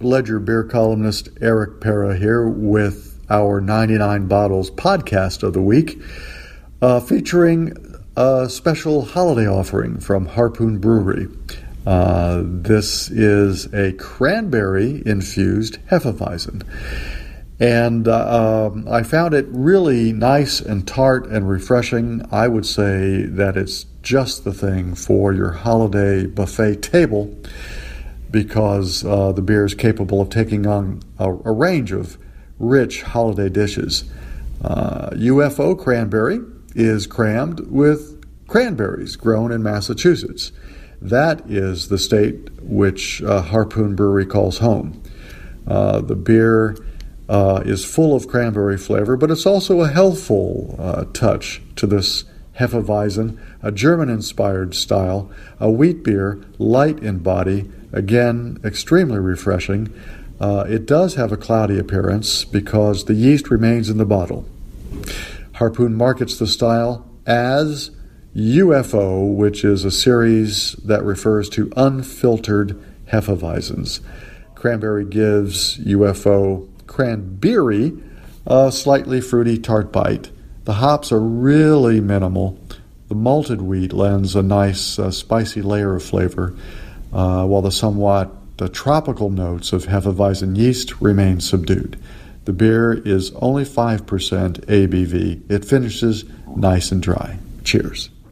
Ledger beer columnist Eric Pera here with our 99 Bottles podcast of the week, uh, featuring a special holiday offering from Harpoon Brewery. Uh, this is a cranberry infused Hefeweizen. And uh, um, I found it really nice and tart and refreshing. I would say that it's just the thing for your holiday buffet table because uh, the beer is capable of taking on a, a range of rich holiday dishes. Uh, UFO cranberry is crammed with cranberries grown in Massachusetts. That is the state which uh, Harpoon Brewery calls home. Uh, the beer uh, is full of cranberry flavor, but it's also a healthful uh, touch to this Hefeweizen, a German inspired style, a wheat beer, light in body, again, extremely refreshing. Uh, it does have a cloudy appearance because the yeast remains in the bottle. Harpoon markets the style as UFO, which is a series that refers to unfiltered Hefeweizens. Cranberry gives UFO cranberry a slightly fruity tart bite. The hops are really minimal. The malted wheat lends a nice uh, spicy layer of flavor, uh, while the somewhat uh, tropical notes of Hefeweizen yeast remain subdued. The beer is only 5% ABV. It finishes nice and dry. Cheers.